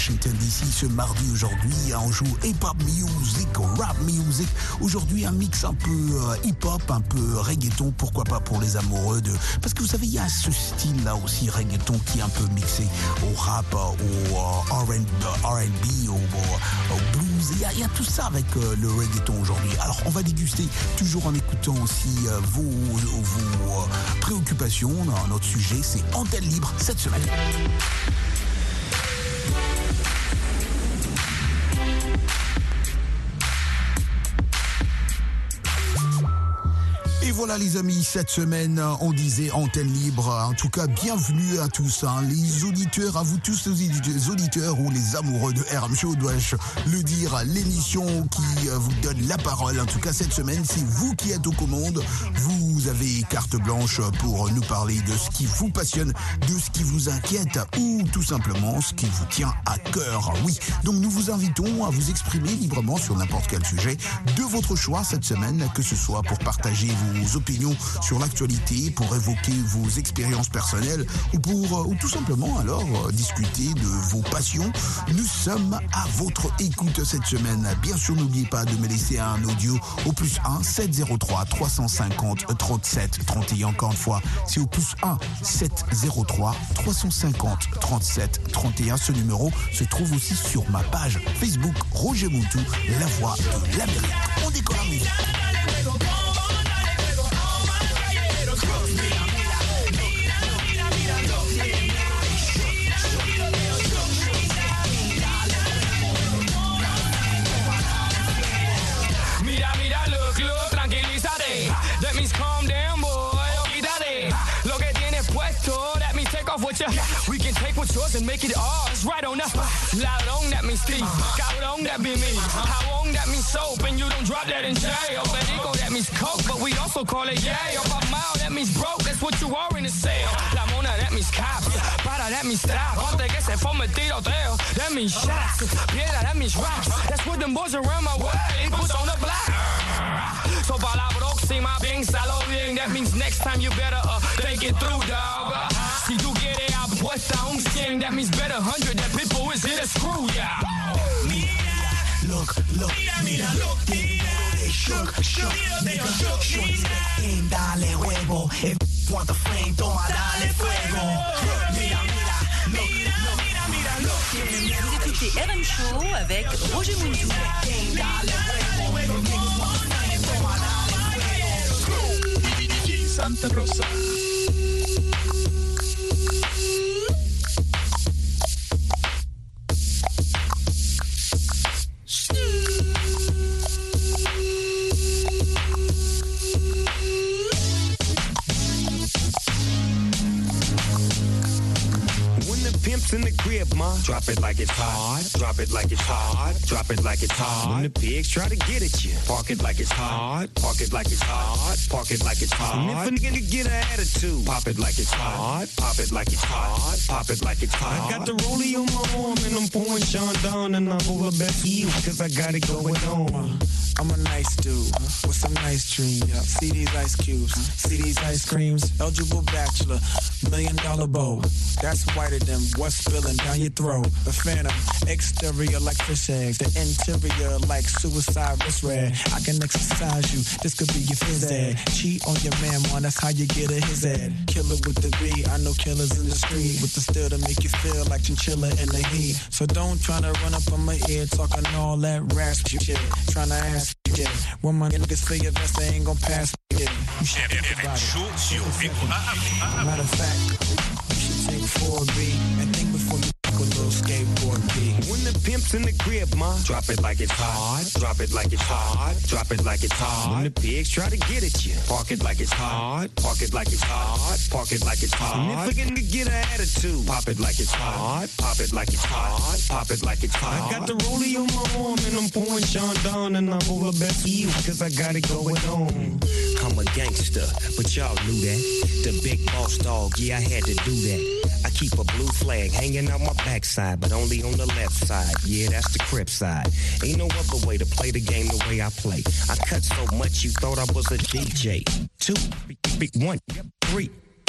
Washington DC ce mardi aujourd'hui. On joue hip-hop music, rap music. Aujourd'hui, un mix un peu euh, hip-hop, un peu reggaeton. Pourquoi pas pour les amoureux de. Parce que vous savez, il y a ce style-là aussi, reggaeton, qui est un peu mixé au rap, au RB, au, blues. Il y, a, tout ça avec euh, le reggaeton aujourd'hui. Alors, on va déguster toujours en écoutant aussi euh, vos, vos préoccupations. Notre sujet, c'est antenne libre cette semaine. Voilà les amis, cette semaine, on disait antenne libre. En tout cas, bienvenue à tous, hein. les auditeurs, à vous tous les auditeurs ou les amoureux de RM Show, dois-je le dire, l'émission qui euh, vous donne la parole. En tout cas, cette semaine, c'est vous qui êtes aux commandes. Vous avez carte blanche pour nous parler de ce qui vous passionne, de ce qui vous inquiète ou tout simplement ce qui vous tient à cœur. Oui, donc nous vous invitons à vous exprimer librement sur n'importe quel sujet de votre choix cette semaine, que ce soit pour partager vos opinions sur l'actualité, pour évoquer vos expériences personnelles ou pour ou tout simplement alors euh, discuter de vos passions. Nous sommes à votre écoute cette semaine. Bien sûr, n'oubliez pas de me laisser un audio au plus 1 703 350 37 31 encore une fois. C'est au plus 1 703 350 37 31. Ce numéro se trouve aussi sur ma page Facebook Roger Moutou, la voix de l'Amérique. On décolle la musique. We can take what's yours and make it ours. Right on up. Loud on that means steam. Got on that be me. How on that means soap. And you don't drop that in jail. But ego, that means coke. But we also call it yay. Or a mile that means broke. That's what you are in the sale. La mona that means cop. Para that means trap. Antes que se forme tiroteo. That means shots. Piedra that means rocks. That's what them boys around my way. Puts on the block. So para la próxima, piénsalo bien. That means next time you better uh, think it through, dog. Si tú a un 100, that means bet a hundred that people is here to screw ya. Mira, look, look, mira, mira, look, mira, they shook, shook, nigga, shook, shook, game, dale huevo, if want the flame, toma, dale fuego. Mira, mira, mira, mira, mira, look, Vous écoutez RM Show avec Roger Moutou. Santa Rosa. In the crib, ma. Drop it like it's hot. Drop it like it's hot. Drop it like it's hot. When the pigs try to get at you, park it like it's hot. Park it like it's hot. Park it like it's hot. And if a nigga get an attitude, pop it like it's hot. Pop it like it's hot. Pop it like it's hot. I got the rollie on my arm and I'm pouring Sean down and I'm over best you cause I got it going on. I'm a nice dude with some nice dreams. See these ice cubes, see these ice creams. Eligible bachelor, million dollar bow. That's whiter than what's spilling down your throat. The phantom, exterior like fish eggs, the interior like suicide wrist red. I can exercise you, this could be your phys ed. Cheat on your man, man, that's how you get a his head. Killer with the B, I know killers in the street with the still to make you feel like chinchilla in the heat. So don't try to run up on my ear talking all that raspy shit. Trying to ask yeah. When my niggas feel your vest, they ain't gon' pass yeah. You should think about it. Matter of fact, you should take 4B and think before you a pimp's in the crib, ma, drop it like it's hot. Drop it like it's hot. Drop it like it's hot. When the pigs try to get at you, park it like it's hot. Park it like it's hot. Park it like it's hot. Again to get an attitude, pop it like it's hot. Pop it like it's hot. Pop it like it's hot. I got the rollie on my arm and I'm pouring Sean down and I'm over best you cause I got it going on. I'm a gangster, but y'all knew that. The big boss dog, yeah, I had to do that. I keep a blue flag hanging out my backside, but only on the left side. Yeah, that's the crip side. Ain't no other way to play the game the way I play. I cut so much you thought I was a DJ. Two, one, three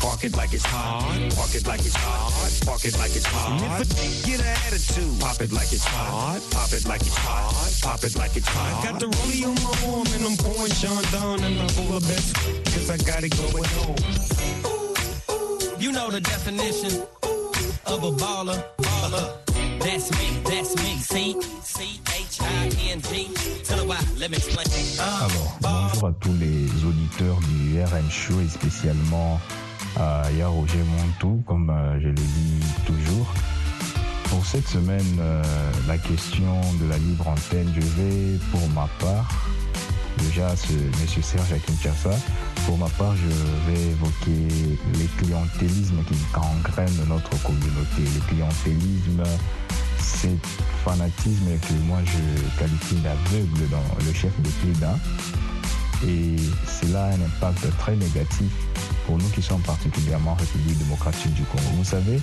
park it like it's hot. Park it like it's hot. Park it like it's hot. Get an attitude, pop it like it's hot. Pop it like it's hot. Pop it like it's hot. Got the rollie on my arm and I'm pouring Sean down and I'm full of best. Cause I got it going on. You know the definition of a baller. Baller. That's me, that's me. C, C, H, I, N, G. Let me explain. Alors, bonjour à tous les auditeurs du RM Show et spécialement à Roger Montou, comme euh, je le dis toujours. Pour cette semaine, euh, la question de la libre antenne, je vais pour ma part, déjà ce nécessaire Serge Kinshasa, pour ma part, je vais évoquer les clientélismes qui gangrènent notre communauté. Le clientélisme, c'est fanatisme que moi je qualifie d'aveugle dans le chef de Pédin. Et cela a un impact très négatif pour nous qui sommes particulièrement en République démocratique du Congo. Vous savez,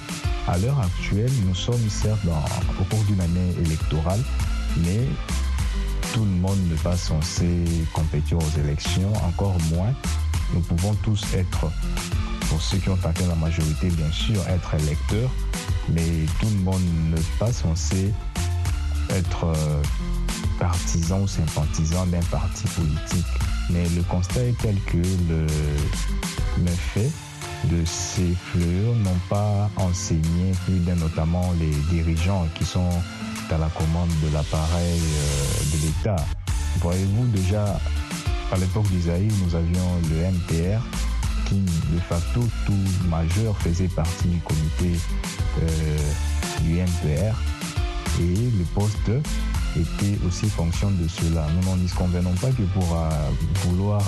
à l'heure actuelle, nous sommes certes au cours d'une année électorale, mais tout le monde n'est pas censé compétir aux élections, encore moins. Nous pouvons tous être, pour ceux qui ont atteint la majorité, bien sûr, être électeurs, mais tout le monde n'est pas censé être euh, partisan ou sympathisant d'un parti politique. Mais le constat est tel que le, méfaits de ces fleurs n'ont pas enseigné plus d'un, notamment les dirigeants qui sont à la commande de l'appareil euh, de l'État. Voyez-vous déjà, à l'époque d'Isaïe, nous avions le NPR qui, de facto, tout majeur faisait partie du comité euh, du NPR et le poste était aussi fonction de cela. Nous n'en disconvenons pas que pour euh, vouloir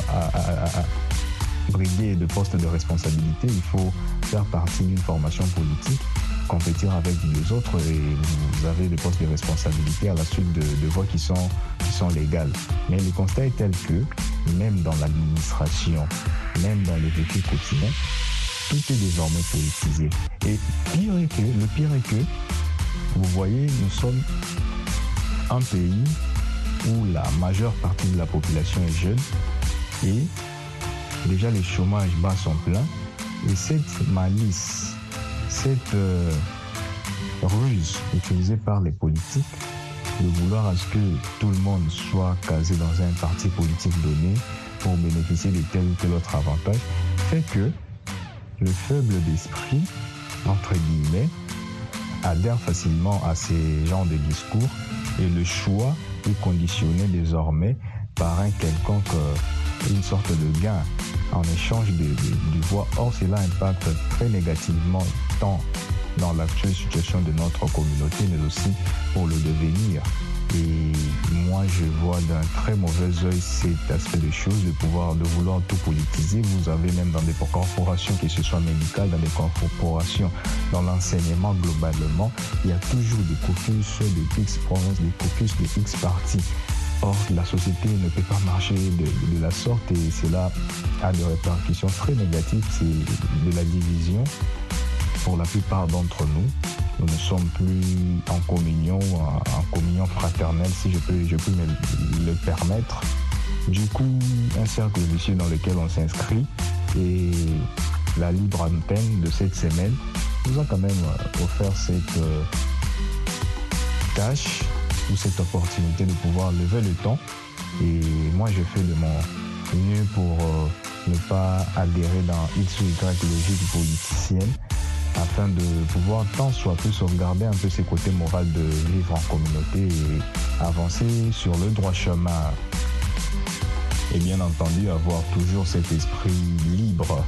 briguer de postes de responsabilité, il faut faire partie d'une formation politique, compétir avec les autres et vous avez des postes de responsabilité à la suite de, voies qui sont, qui sont légales. Mais le constat est tel que, même dans l'administration, même dans les vécu quotidiens, tout est désormais politisé. Et pire est que, le pire est que, vous voyez, nous sommes un pays où la majeure partie de la population est jeune et Déjà, les chômages bas sont pleins. Et cette malice, cette euh, ruse utilisée par les politiques de vouloir à ce que tout le monde soit casé dans un parti politique donné pour bénéficier de tel ou tel autre avantage, fait que le faible d'esprit, entre guillemets, adhère facilement à ces genres de discours et le choix est conditionné désormais par un quelconque euh, une sorte de gain en échange de, du voix. Or, cela impacte très négativement tant dans l'actuelle situation de notre communauté, mais aussi pour le devenir. Et moi, je vois d'un très mauvais œil cet aspect de choses, de pouvoir, de vouloir tout politiser. Vous avez même dans des corporations, que ce soit médicales, dans des corporations, dans l'enseignement globalement, il y a toujours des caucus de X provinces, des caucus de X partis. Or, la société ne peut pas marcher de, la sorte et cela a des répercussions très négatives. C'est de la division pour la plupart d'entre nous. Nous ne sommes plus en communion, en, communion fraternelle, si je peux, je peux me le permettre. Du coup, un cercle vicieux dans lequel on s'inscrit et la libre antenne de cette semaine nous a quand même offert cette euh, cette opportunité de pouvoir lever le temps. Et moi, je fais de mon mieux pour euh, ne pas adhérer dans X ou Y logique politicienne afin de pouvoir tant soit peu sauvegarder un peu ses côtés moraux de vivre en communauté et avancer sur le droit chemin. Et bien entendu, avoir toujours cet esprit libre,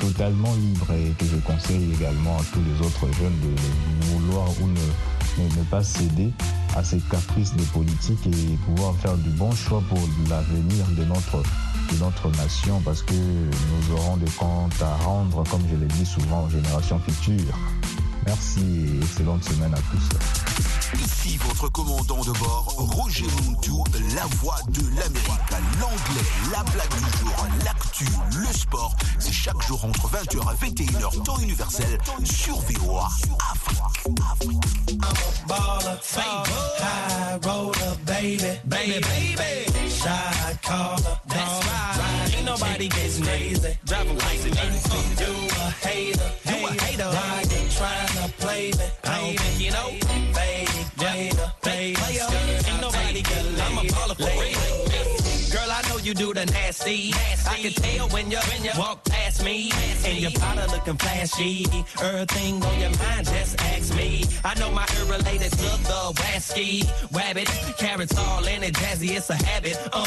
totalement libre et que je conseille également à tous les autres jeunes de vouloir ou ne, ne pas céder à ces caprices de politique et pouvoir faire du bon choix pour l'avenir de notre notre nation parce que nous aurons des comptes à rendre, comme je l'ai dit souvent, aux générations futures. Merci et excellente semaine à tous. Ici votre commandant de bord, Roger Montou, la voix de l'Amérique. L'anglais, la blague du jour, l'actu, le sport. C'est chaque jour entre 20h et 21h, temps universel, sur VOA Afrique. trying me. I ain't nobody can I'm a baller for. Girl, I know you do the nasty. I can tell when you when you walk past me, and your powder looking flashy. Everything on your mind, just ask me. I know my ear related to the wasky, Rabbit, carrots all in it, jazzy, it's a habit. Um,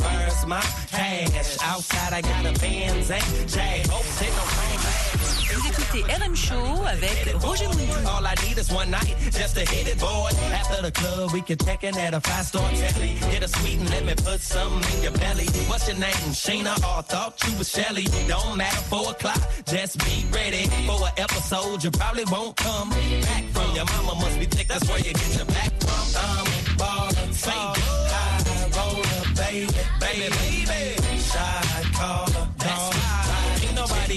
where's my cash? Outside I got a Benz and Jag. Oh, take no rain. Vous écoutez RM Show avec Roger Moutou. All I need is one night just to hit it, boy. After the club, we can check in at a five star telly. Get a sweet and let me put some in your belly. What's your name? Sheena or thought you was Shelly. Don't matter, four o'clock. Just be ready for an episode you probably won't come back from. Your mama must be thick, that's where you get your back from. A baller, roller, baby, baby, baby.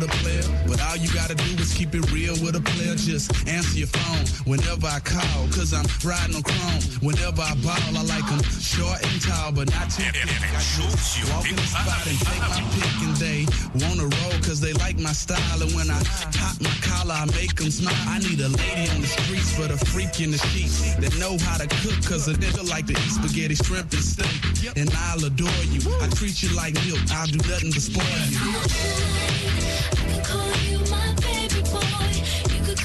with a player, but all you gotta do is keep it real with a player. Just answer your phone whenever I call, cause I'm riding on chrome. Whenever I ball, I like them short and tall, but not too. I walk in the spot and take my pick, and they wanna roll cause they like my style. And when I pop my collar, I make them smile. I need a lady on the streets for the freak in the sheets that know how to cook, cause a nigga like to eat spaghetti, shrimp, and steak. And I'll adore you. I treat you like milk, I'll do nothing to spoil you. I you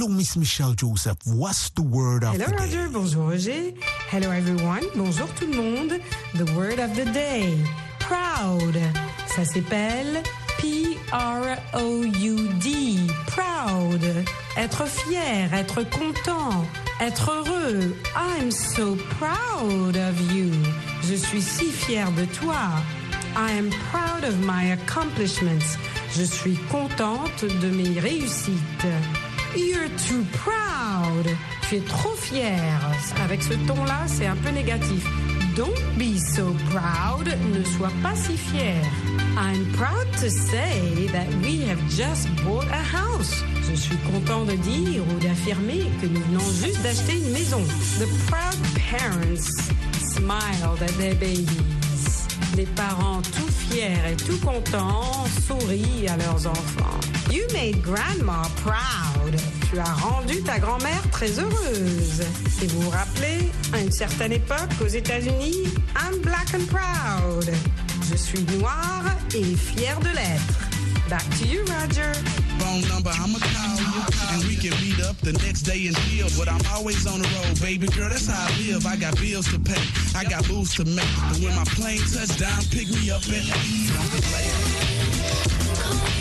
Hello, Miss Michelle Joseph. What's the word of Hello the day? Roger, bonjour Roger. Hello everyone, bonjour tout le monde. The word of the day, proud. Ça s'appelle P-R-O-U-D, proud. Être fier, être content, être heureux. I'm so proud of you. Je suis si fière de toi. I am proud of my accomplishments. Je suis contente de mes réussites. You're too proud. Tu es trop fier. Avec ce ton-là, c'est un peu négatif. Don't be so proud. Ne sois pas si fier. I'm proud to say that we have just bought a house. Je suis content de dire ou d'affirmer que nous venons juste d'acheter une maison. The proud parents smiled at their babies. Les parents tout fiers et tout contents sourient à leurs enfants. You made grandma proud. Tu as rendu ta grand-mère très heureuse. Et vous vous rappelez, à une certaine époque aux États-Unis, I'm black and proud. Je suis noire et fière de l'être. Back to you, Roger. Phone number, I'ma call you. And we can meet up the next day and chill. But I'm always on the road, baby girl. That's how I live. I got bills to pay. I got moves to make. But when my plane touch down, pick me up and don't delay.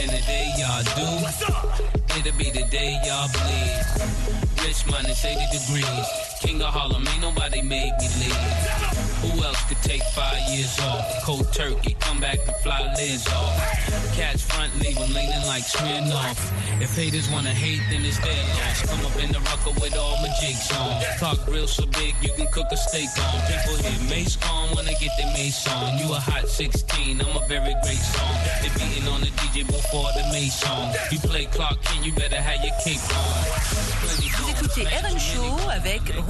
And the day y'all do, it'll be the day y'all bleed. Rich minus 80 degrees, king of Harlem, ain't nobody made me leave. Who else could take five years off? Cold turkey, come back and fly lids off. Catch front, leave 'em leaning like Smirnoff. If haters wanna hate, then it's their loss. Come up in the rucker with all my jigs on. Talk real so big, you can cook a steak on. People hear Mace calm when they get their mace on. You a hot 16, I'm a very great song. They beating on the DJ before the Mace song. You play Clark King, you better have your cake on. Vous écoutez RM Show avec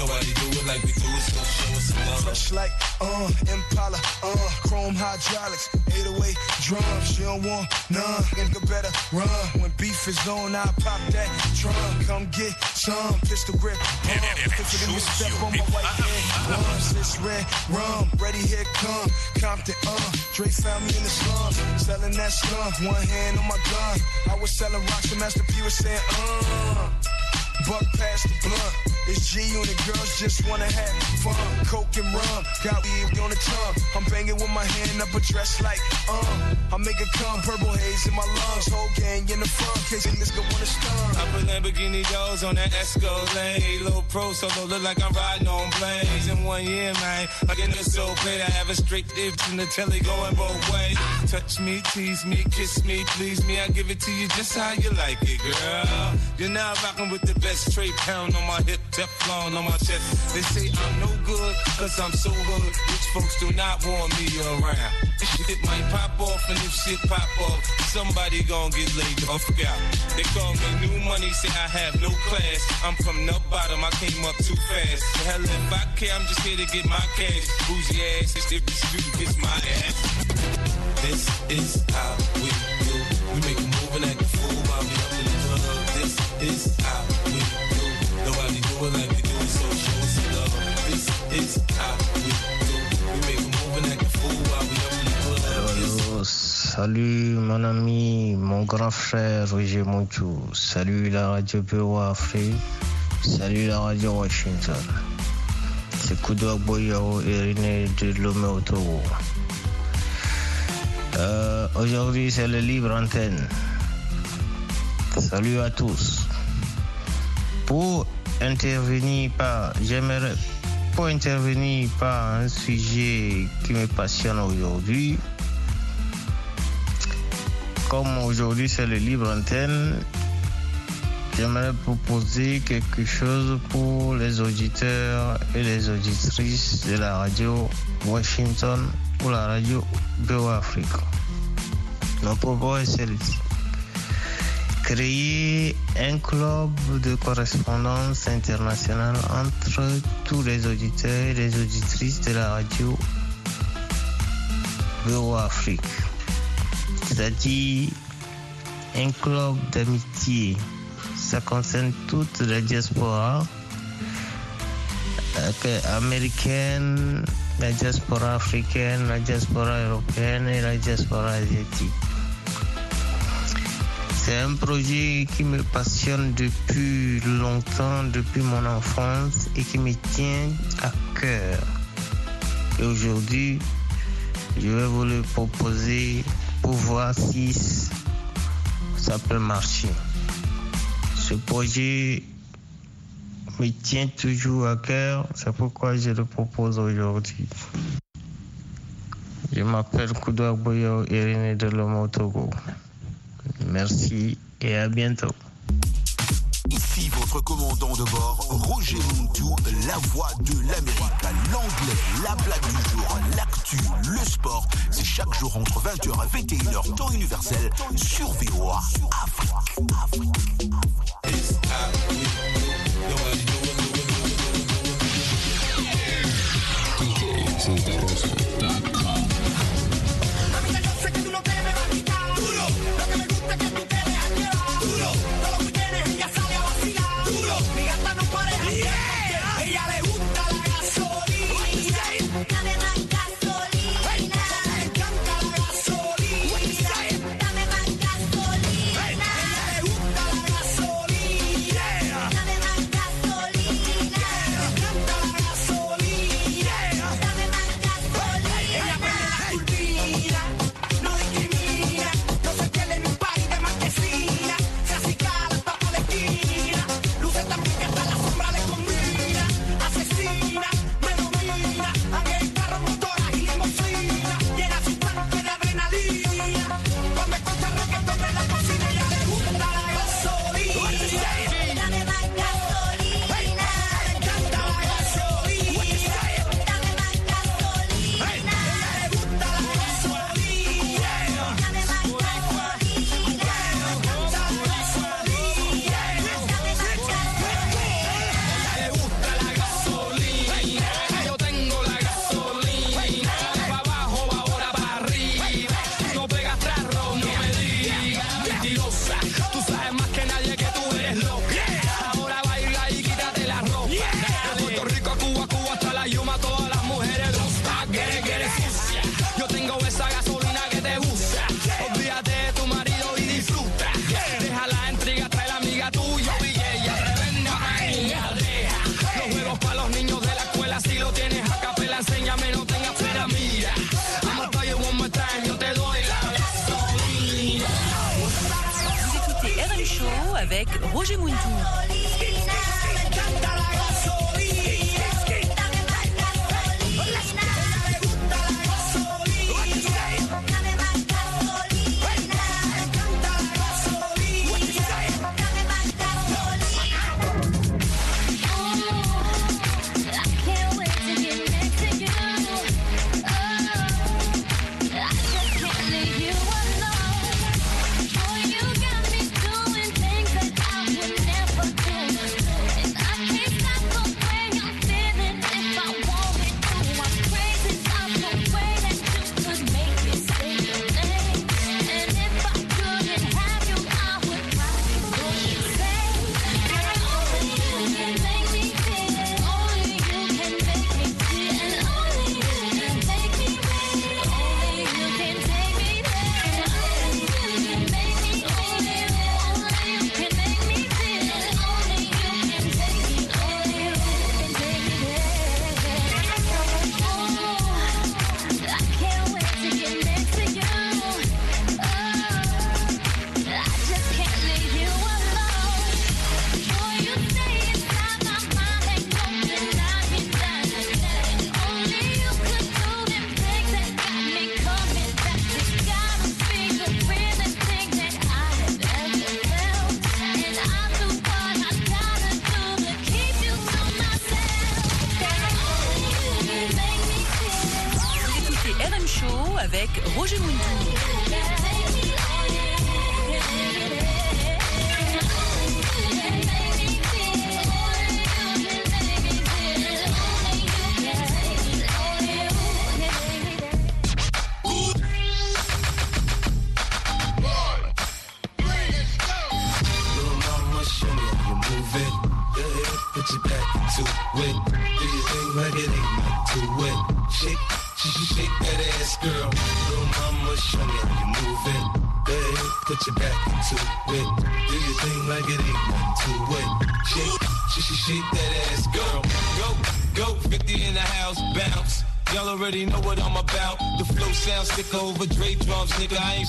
Nobody do it like we do it, so show us some love. Fresh like, uh, Impala, uh, chrome hydraulics, 808 drums. She don't want none, nigga better run. When beef is on, I pop that drum. Come get some pistol grip. Uh, if it me step on my white hand, ones, it's red rum. Ready, here come Compton, uh. Dre found me in the slums, selling that slum. One hand on my gun. I was selling rocks, and Master P was saying, uh. Buck past the blunt. It's G unit girls just wanna have fun. Coke and rum, got weed on the tongue. I'm banging with my hand up a dress like, uh. I make it come, purple haze in my lungs. Whole gang in the front, case a nigga wanna stun. I put Lamborghini doors on that Escalade. Little pro solo, look like I'm riding on planes. In one year, man, I get it so paid. I have a straight dip in the telly going both ways. Touch me, tease me, kiss me, please me. I give it to you just how you like it, girl. You're now rocking with the best straight pound on my hip, Teflon on my chest. They say I'm no good, cause I'm so hood. Rich folks do not want me around. Shit might pop off, and if shit pop off, somebody gon' get laid the fuck. They call me new money, say I have no class. I'm from the bottom, I came up too fast. The hell if I care, I'm just here to get my cash. Boozy ass, if the street gets my ass. This is how we do. We make a move and act a fool while we up in the club. This is how we do. Nobody do it like we do so show us love. This is how salut mon ami, mon grand frère Roger Moutou. Salut la radio Bureau Afrique. Salut la radio Washington. C'est Kudo Boyao et René de Lomé au. Euh, Aujourd'hui, c'est le libre antenne. Salut à tous. Pour intervenir par, j'aimerais, pour intervenir par un sujet qui me passionne aujourd'hui, comme aujourd'hui c'est le libre antenne, j'aimerais proposer quelque chose pour les auditeurs et les auditrices de la radio Washington ou la radio Bio Afrique. Mon propos est celui-ci. Créer un club de correspondance internationale entre tous les auditeurs et les auditrices de la radio Bio Afrique c'est-à-dire un club d'amitié. Ça concerne toute la diaspora euh, américaine, la diaspora africaine, la diaspora européenne et la diaspora asiatique. C'est un projet qui me passionne depuis longtemps, depuis mon enfance et qui me tient à cœur. Et aujourd'hui, je vais vous le proposer pour voir si ça peut marcher. Ce projet me tient toujours à cœur, c'est pourquoi je le propose aujourd'hui. Je m'appelle Koudou Boyo Irénée de Lomo Togo. Merci et à bientôt. Votre commandant de bord, Roger Montou, la voix de l'Amérique. L'anglais, la blague du jour, l'actu, le sport. C'est chaque jour entre 20h et 21h, temps universel, sur VOA Afrique. Mamita,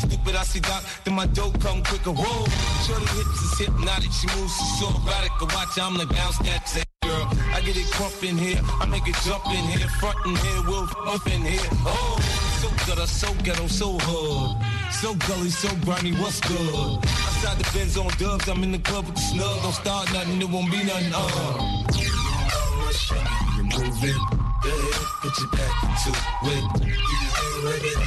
stupid, I see Doc, then my dope come quicker. Whoa, shorty hips is hypnotic, she moves, so erotic. I watch, I'm like bounce that girl. I get it crump in here, I make it jump in here, front in here, we'll up in here. Oh, so gutter, so ghetto, so hood. So gully, so grimy, what's good? Outside the Benz on dubs, I'm in the club with the snug. Don't start nothing, it won't be nothing, uh. You move it, go ahead, put your back into it. Thing like it,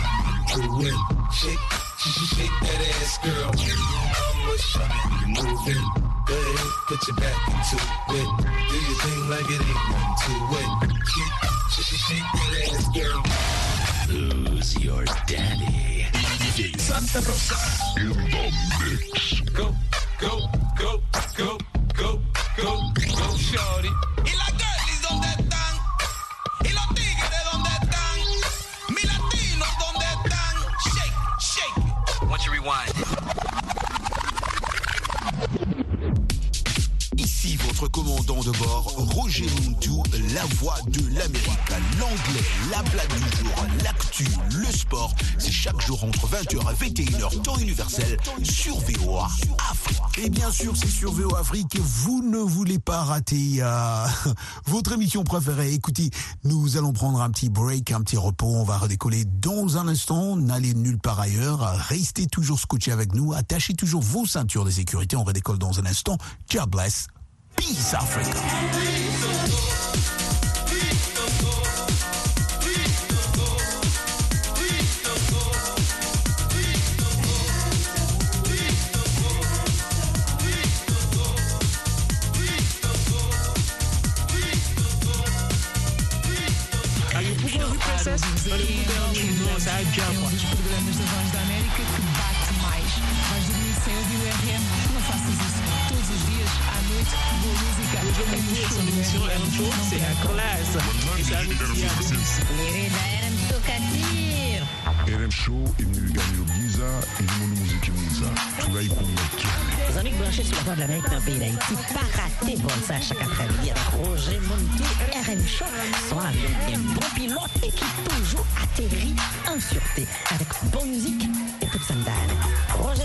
do it. Shake, shake, shake that ass, girl. I'ma show you. You move go ahead, put your back into it. Do your thing like it ain't nothing to it. Shake, shake, shake that ass, girl. Who's your daddy? DJ Santa Rosa in the mix. Go, go, go, go, go, go, go, shorty. ¿Y las girlies dónde están? ¿Y Once you rewind. Ici votre commandant de bord, Roger Muntou, la voix de l'Amérique, l'anglais, la blague du jour, l'actu, le sport. C'est chaque jour entre 20h et 21h, temps universel, sur VOA Afrique. Et bien sûr, c'est sur VOA Afrique, vous ne voulez pas rater euh, votre émission préférée. Écoutez, nous allons prendre un petit break, un petit repos. On va redécoller dans un instant. N'allez nulle part ailleurs. Restez toujours scotchés avec nous. Attachez toujours vos ceintures de sécurité. On redécolle dans un instant. God bless. Peace Africa. Aí o Google Reprocess, olha o Google, nossa, a É um dos programas da Voz da América que bate mais. Vais dormir sem ouvir o RM? Não faças isso. Todos os dias, c'est la classe. Et ça, RM Show sur la de bon chaque RM Show, sont avec des bons pilotes et qui toujours atterrit en sûreté. Avec bonne musique. Roger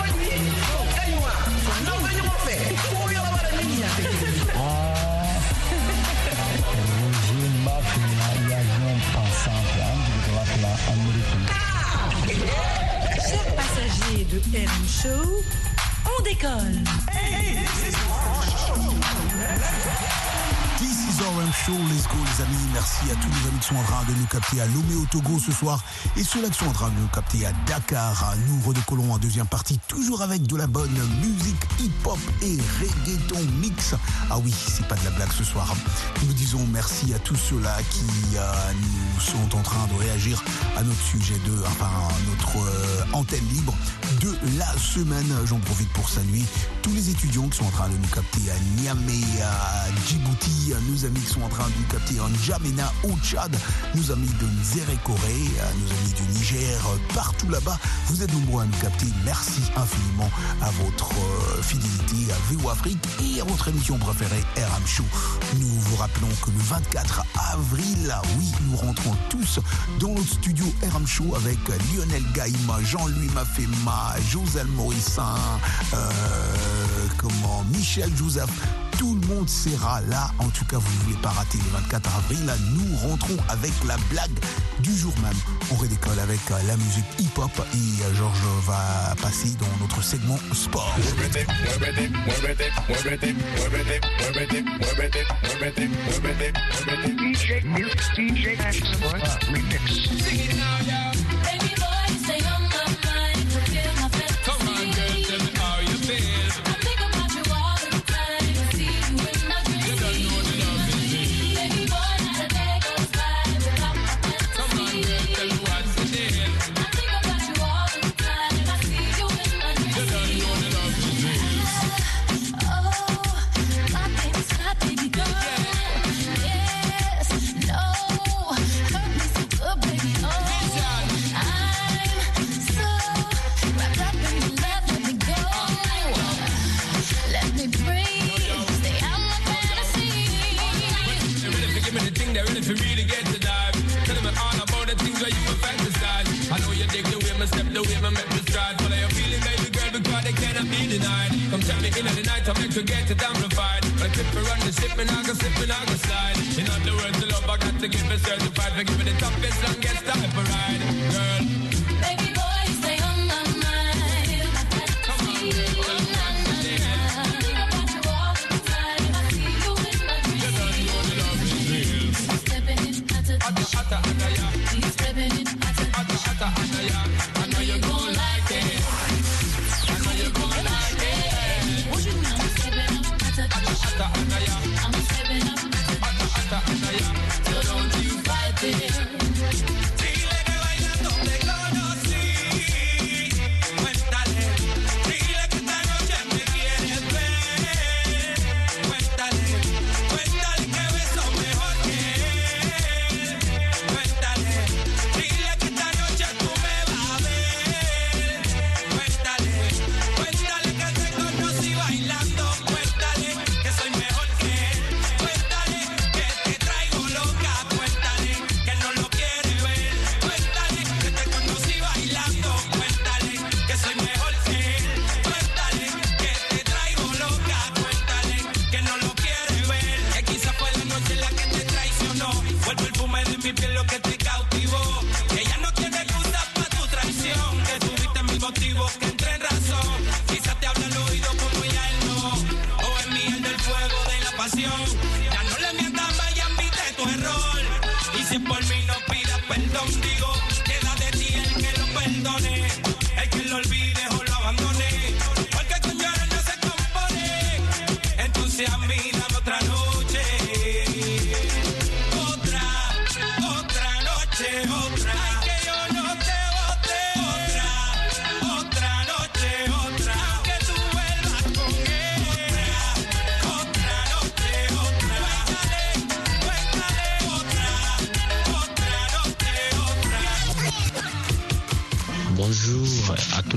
Chers passagers de RM Show, on décolle. Is Show, let's go les amis. Merci à tous les amis qui sont en train de nous capter à Lomé au Togo ce soir et ceux-là qui sont en train de nous capter à Dakar. Nous redécollons en deuxième partie, toujours avec de la bonne musique hip-hop et reggaeton mix. Ah oui, c'est pas de la blague ce soir. Nous disons merci à tous ceux-là qui euh, nous sont en train de réagir à notre sujet de, enfin, à notre euh, antenne libre de la semaine. J'en profite pour saluer tous les étudiants qui sont en train de nous capter à Niamey, à Djibouti, à nos amis remix sont en train de capter en Jamena au Tchad, nos amis de Nzere Corée, euh, nos amis du Niger, euh, partout là-bas. Vous êtes nombreux à nous capter. Merci infiniment à votre euh, fidélité à VO Afrique et à votre émission préférée RM Show. Nous vous rappelons que le 24 avril, oui, nous rentrons tous dans notre studio RM Show avec Lionel Gaïma, Jean-Louis Mafema, Josel Morissin, comment, Michel Joseph. Tout le monde sera là. En tout cas, vous ne voulez pas rater le 24 avril. Nous rentrons avec la blague du jour même. On redécolle avec euh, la musique hip-hop et euh, Georges va passer dans notre segment sport. You get it amplified. I tip and run the ship, and I go slip and I go slide. In other words, the love I got to give me certified. For giving the toughest, longest type of ride. Girl,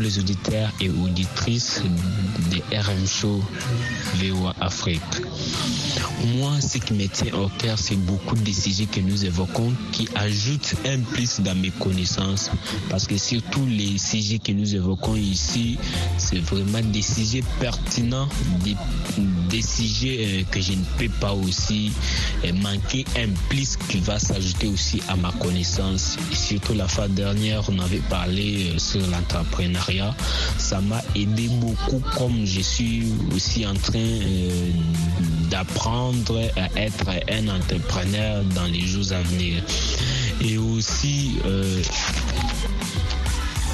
les auditeurs et auditrices de RM Show VOA Afrique. Moi, ce qui me tient au cœur, c'est beaucoup de sujets que nous évoquons qui ajoutent un plus dans mes connaissances. Parce que surtout les sujets que nous évoquons ici, c'est vraiment des sujets pertinents, des, sujets que je ne peux pas aussi euh, manquer un plus qui va s'ajouter aussi à ma connaissance. Et surtout la fois dernière, on avait parlé euh, sur l'entrepreneuriat. Ça m'a aidé beaucoup comme je suis aussi en train euh, d'apprendre à être un entrepreneur dans les jours à venir. Et aussi, euh,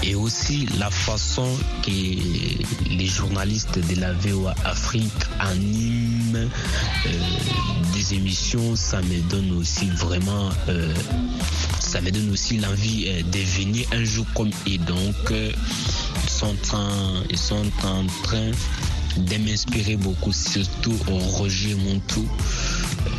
et aussi la façon que les journalistes de la VOA Afrique animent euh, des émissions, ça me donne aussi vraiment, euh, ça me donne aussi l'envie de venir un jour comme et donc ils sont en, ils sont en train de m'inspirer beaucoup, surtout Roger Montou. Euh,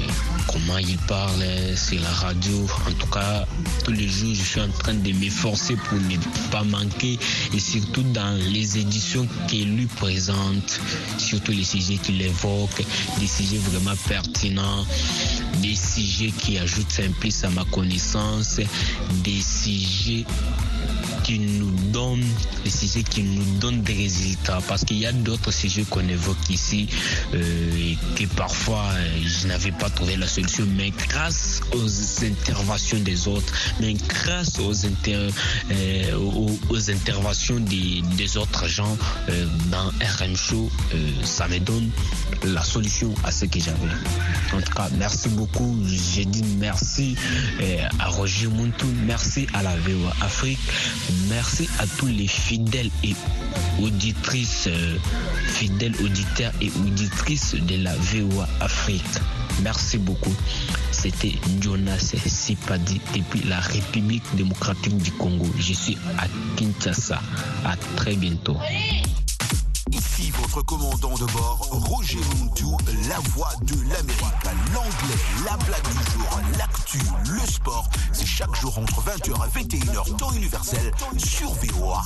comment il parle sur la radio. En tout cas, tous les jours, je suis en train de m'efforcer pour ne pas manquer et surtout dans les éditions qu'il lui présente, surtout les sujets qu'il évoque, des sujets vraiment pertinents, des sujets qui ajoutent simplice à ma connaissance, des sujets qui nous donnent des sujets qui nous donnent des résultats. Parce qu'il y a d'autres sujets qu'on évoque ici euh, et que parfois euh, je n'avais pas trouvé la solution mais grâce aux interventions des autres mais grâce aux, inter- euh, aux, interventions des, autres gens dans RM Show ça me donne la solution à ce que j'avais. En tout cas merci beaucoup j'ai dit merci euh, à Roger Montou merci à la VOA Afrique Merci à tous les fidèles et auditrices, euh, fidèles auditeurs et auditrices de la VOA Afrique. Merci beaucoup. C'était Jonas Sipadi depuis la République démocratique du Congo. Je suis à Kinshasa. À très bientôt. Commandant de bord, Roger Montou, la voix de l'Amérique. L'anglais, la blague du jour, l'actu, le sport. C'est chaque jour entre 20h et 21h, temps universel, sur VOA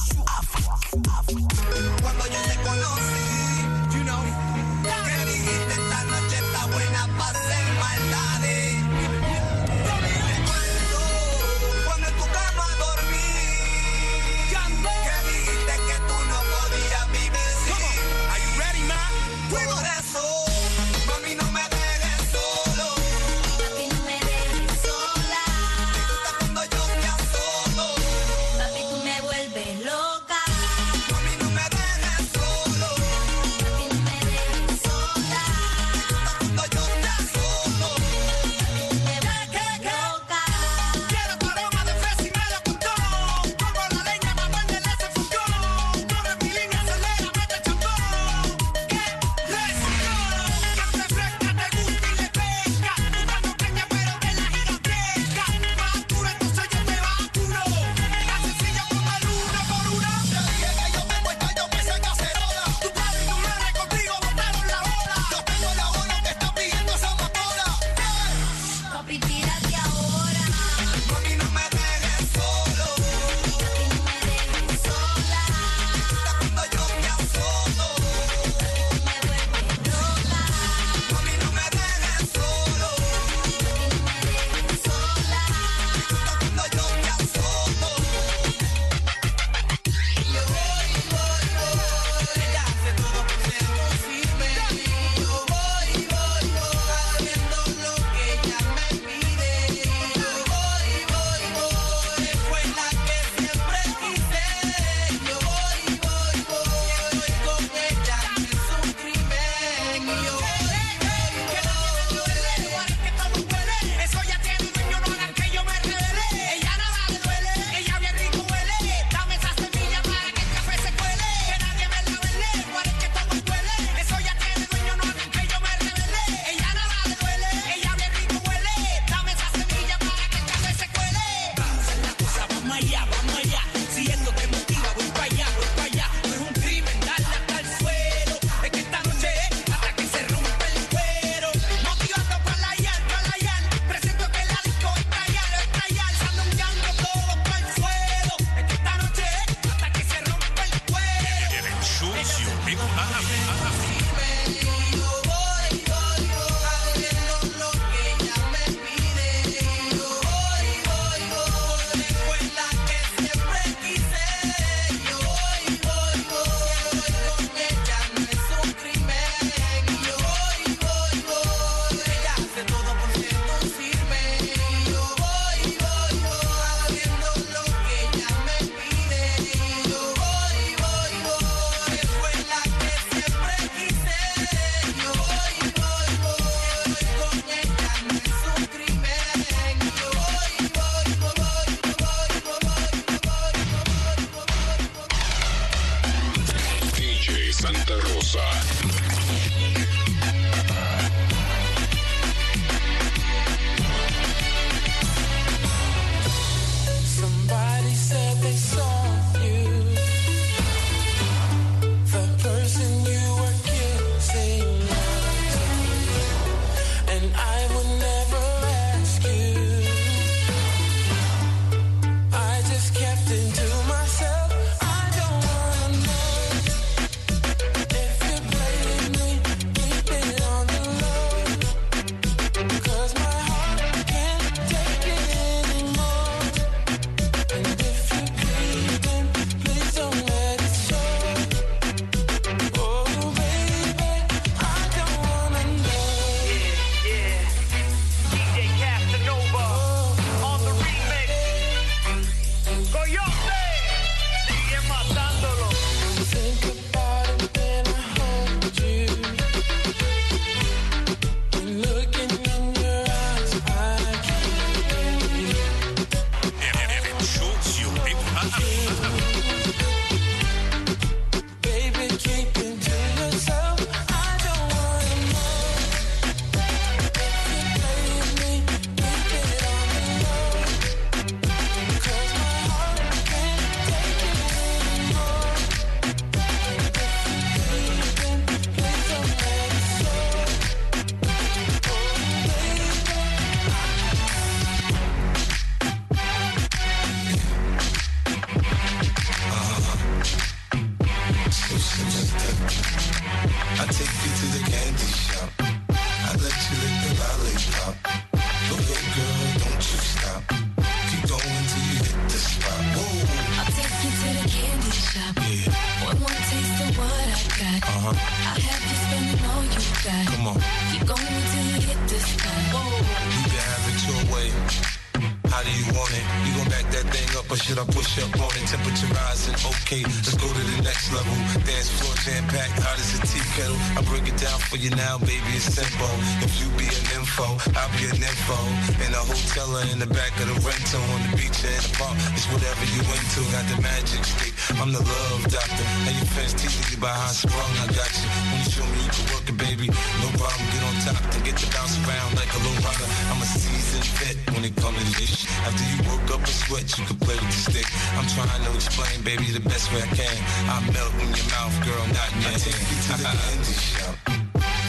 you now, baby, it's simple. If you be an info, I'll be an info. In a hotel or in the back of the rental, on the beach or in the park, it's whatever you into. Got the magic stick, I'm the love doctor. Now your fans teasing you by how strong I got you. When you show me you can work it, baby, no problem. Get on top and get to bounce around like a low rider. I'm a seasoned vet when it comes to this. After you woke up and sweat, you can play with the stick. I'm trying to explain, baby, the best way I can. I melt in your mouth, girl, not in your I take you to the candy shop.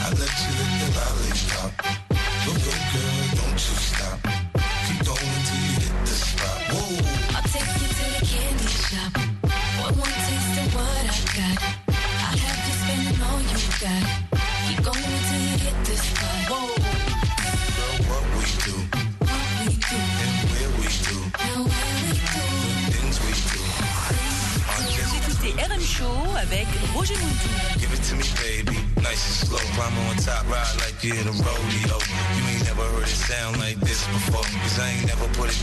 I let you lick the lollipop. Go, go, girl, don't you stop. Keep going till you hit the spot. Whoa. I'll take you to the candy shop. One more taste of what I got. I'll have you spending all you got. Keep going till you hit the spot. Whoa. We do What we do, and where we do. now where we do. The things we do. RM Show avec Roger Montou. Give it to me, baby. Nice and slow. Climb on top, ride like you're a rodeo. You ain't never heard it sound like this before. Cause I ain't never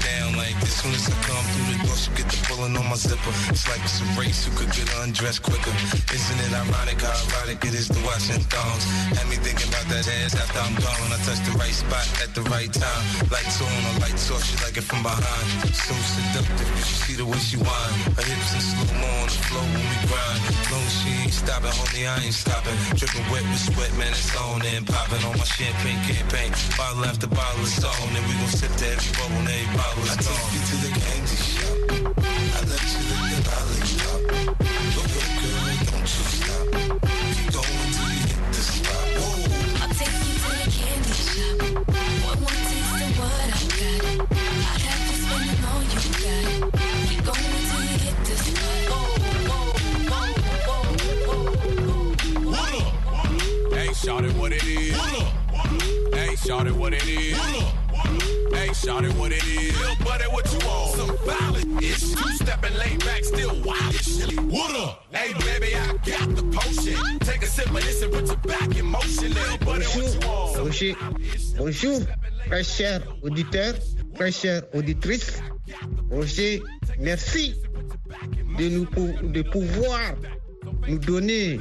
down like this. Soon as I come through the door, she get the pulling on my zipper. It's like it's a race who could get undressed quicker. Isn't it ironic how it is to watch in thongs? Had me thinking about that ass after I'm gone. I touch the right spot at the right time. Lights on or lights off, she like it from behind. So seductive, see the way she whine. Her hips in slow mo on the floor when we grind. Long as she ain't stopping, homie, I ain't stopping. Dripping wet with sweat, man, it's on and popping on my champagne campaign. Bottle after bottle is on, and we gon' sip to every bubble and every bottle I take you to the candy shop. I let you lick the lollipop. Go, go, girl, don't you stop. Keep going till you hit the spot. Whoa. I'll take you to the candy shop. One more taste of what I got. I'll have all you got. You hit the spot. Whoa, whoa, whoa, whoa, whoa, whoa. Hey, shout it what it is. Hey, shout it what it is. Hey, shout it what it is. Little buddy, what you want? Some violent ish. Two stepping laid back, still wild shit. What up? Hey, baby, I got the potion. Take a sip of this and put your back in motion. Little buddy, what you want? Roger. Bonjour, très chers auditeurs, très chères auditrices. Roger, merci de, nous, de pouvoir nous donner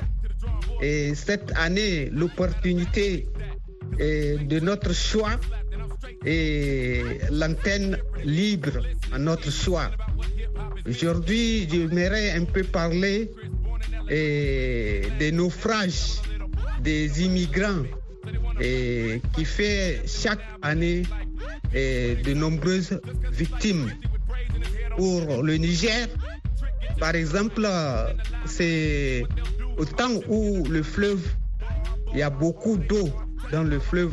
eh, cette année l'opportunité eh, de notre choix et l'antenne libre à notre choix. Aujourd'hui, j'aimerais un peu parler eh, des naufrages des immigrants et qui fait chaque année eh, de nombreuses victimes. Pour le Niger, par exemple, c'est au temps où le fleuve, il y a beaucoup d'eau dans le fleuve,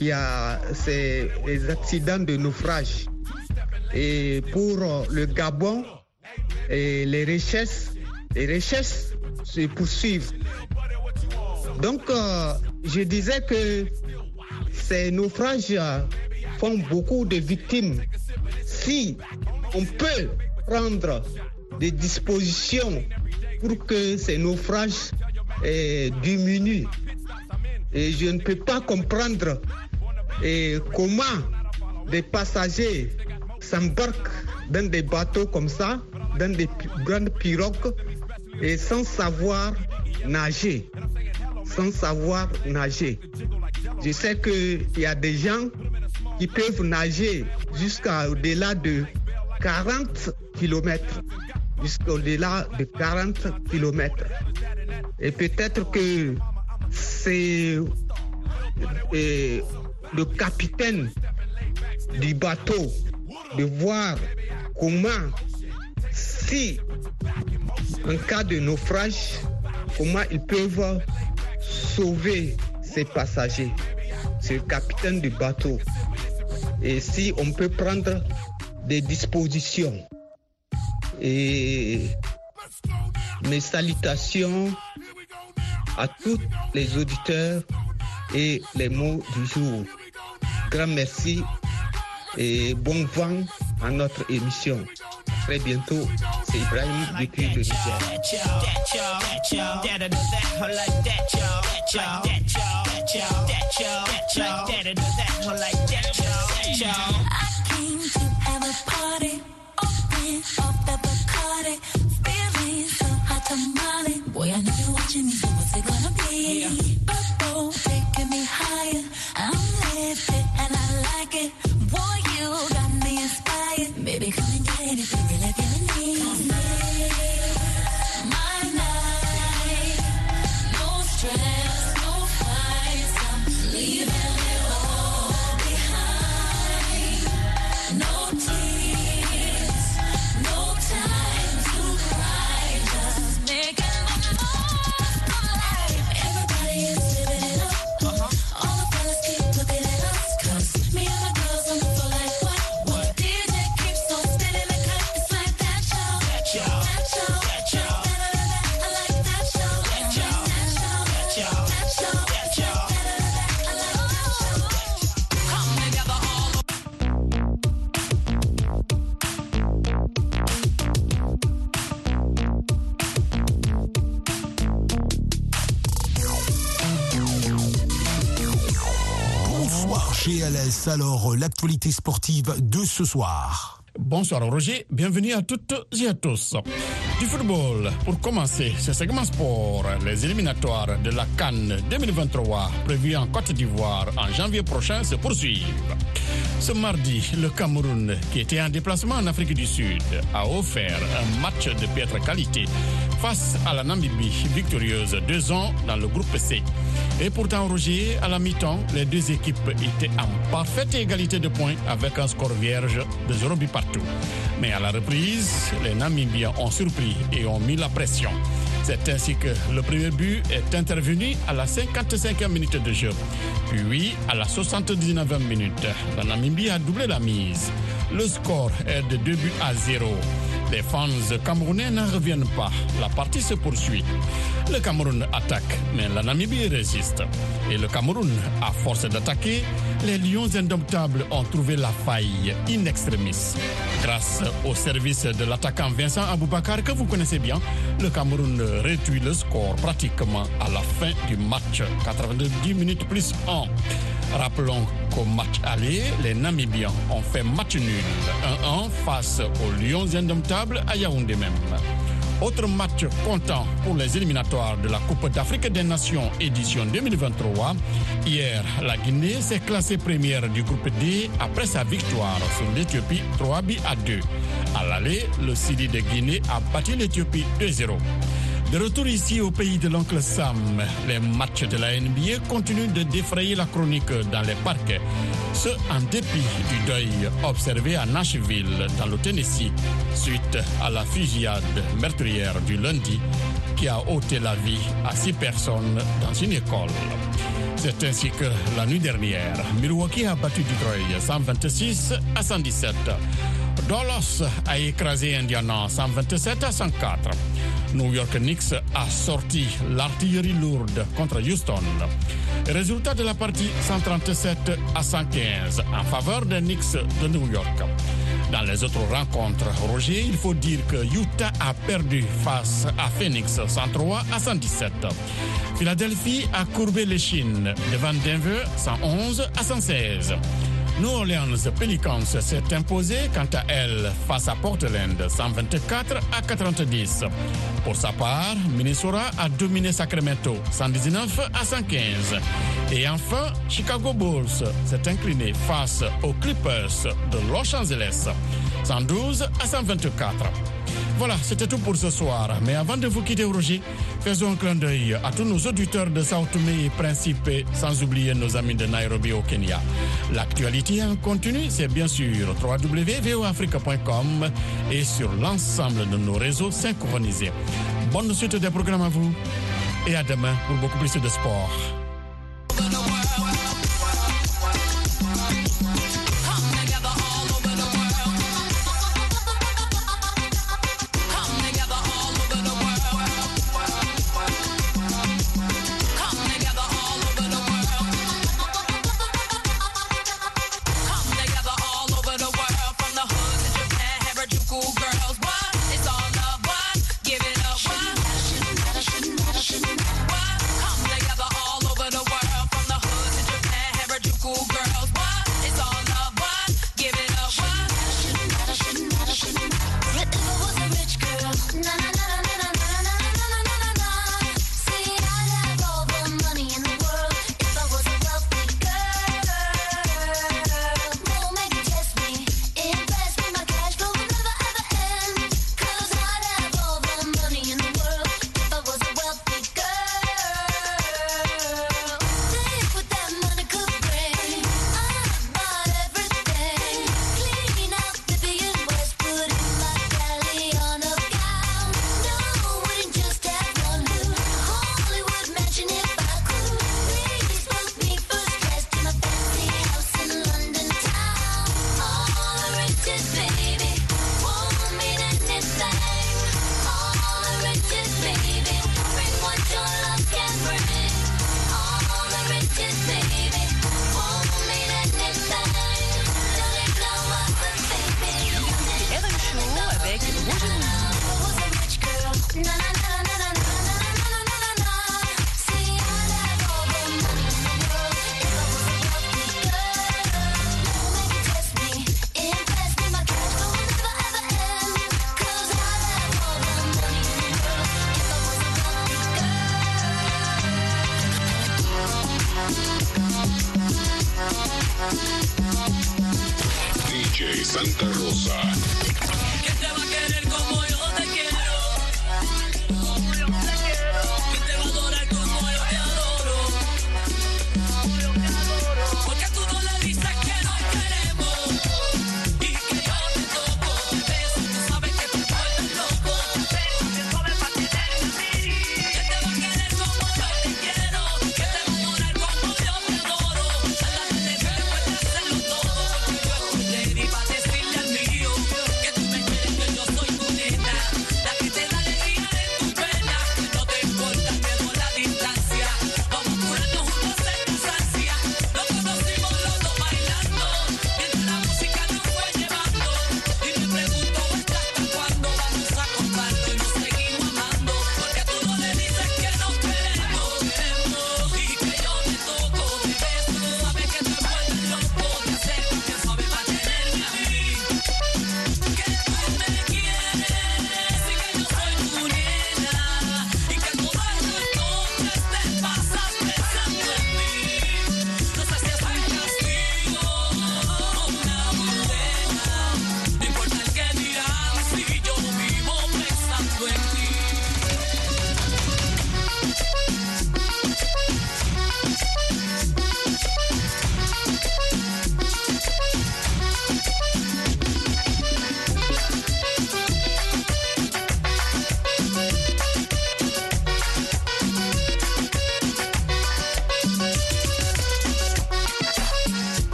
il y a les accidents de naufrage. Et pour le Gabon, les recherches, les recherches se poursuivent. Donc, euh, je disais que ces naufrages euh, font beaucoup de victimes. Si on peut prendre des dispositions pour que ces naufrages eh, diminuent, et je ne peux pas comprendre eh, comment des passagers s'embarquent dans des bateaux comme ça, dans des grandes pirogues, et sans savoir nager sans savoir nager. Je sais qu'il y a des gens qui peuvent nager jusqu'à au-delà de 40 km. Jusqu'au-delà de 40 km. Et peut-être que c'est le capitaine du bateau de voir comment, si en cas de naufrage, comment ils peuvent sauver ces passagers. C'est le capitaine du bateau. Et si on peut prendre des dispositions. Et mes salutations à tous les auditeurs et les mots du jour. Grand merci et bon vent à notre émission. Très bientôt, c'est Ibrahim depuis le Niger. Alors, l'actualité sportive de ce soir. Bonsoir Roger, bienvenue à toutes et à tous. Du football, pour commencer ce segment sport, les éliminatoires de la Cannes 2023 prévus en Côte d'Ivoire en janvier prochain se poursuivent. Ce mardi, le Cameroun, qui était en déplacement en Afrique du Sud, a offert un match de piètre qualité face à la Namibie, victorieuse 2 ans dans le groupe C. Et pourtant, Roger, à la mi-temps, les deux équipes étaient en parfaite égalité de points avec un score vierge de 0 but partout. Mais à la reprise, les Namibiens ont surpris et ont mis la pression. C'est ainsi que le premier but est intervenu à la 55e minute de jeu. Puis, à la 79e minute, la Namibie a doublé la mise. Le score est de 2 buts à 0. Les fans camerounais n'en reviennent pas. La partie se poursuit. Le Cameroun attaque, mais la Namibie résiste. Et le Cameroun, à force d'attaquer, les Lions indomptables ont trouvé la faille in extremis. Grâce au service de l'attaquant Vincent Aboubakar que vous connaissez bien, le Cameroun réduit le score pratiquement à la fin du match. 90 minutes plus 1. Rappelons qu'au match aller, les Namibiens ont fait match nul 1-1 face aux Lions indomptables à Yaoundé même. Autre match comptant pour les éliminatoires de la Coupe d'Afrique des Nations édition 2023. Hier, la Guinée s'est classée première du groupe D après sa victoire sur l'Éthiopie 3 buts à 2. À l'aller, le Sidi de Guinée a battu l'Éthiopie 2-0. De retour ici au pays de l'oncle Sam, les matchs de la NBA continuent de défrayer la chronique dans les parcs. Ce en dépit du deuil observé à Nashville, dans le Tennessee, suite à la fusillade meurtrière du lundi qui a ôté la vie à six personnes dans une école. C'est ainsi que la nuit dernière, Milwaukee a battu Detroit 126 à 117. Dallas a écrasé Indiana 127 à 104. New York Knicks a sorti l'artillerie lourde contre Houston. Résultat de la partie 137 à 115 en faveur des Knicks de New York. Dans les autres rencontres, Roger, il faut dire que Utah a perdu face à Phoenix 103 à 117. Philadelphie a courbé les chines devant Denver 111 à 116. New Orleans Pelicans s'est imposé quant à elle face à Portland 124 à 90. Pour sa part, Minnesota a dominé Sacramento 119 à 115. Et enfin, Chicago Bulls s'est incliné face aux Clippers de Los Angeles 112 à 124. Voilà, c'était tout pour ce soir. Mais avant de vous quitter, Roger, faisons un clin d'œil à tous nos auditeurs de Sao Tomé et Principe, sans oublier nos amis de Nairobi au Kenya. L'actualité en continu, c'est bien sûr www.voafrica.com et sur l'ensemble de nos réseaux synchronisés. Bonne suite des programmes à vous et à demain pour beaucoup plus de sport.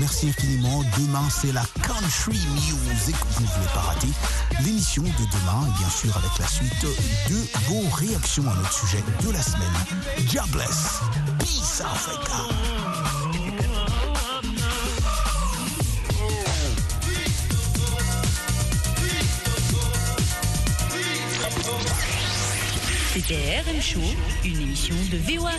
Merci infiniment. Demain, c'est la Country Music. Vous ne voulez pas rater l'émission de demain, bien sûr, avec la suite de vos réactions à notre sujet de la semaine. Jobless. Peace Africa. C'était RM Show, une émission de VOA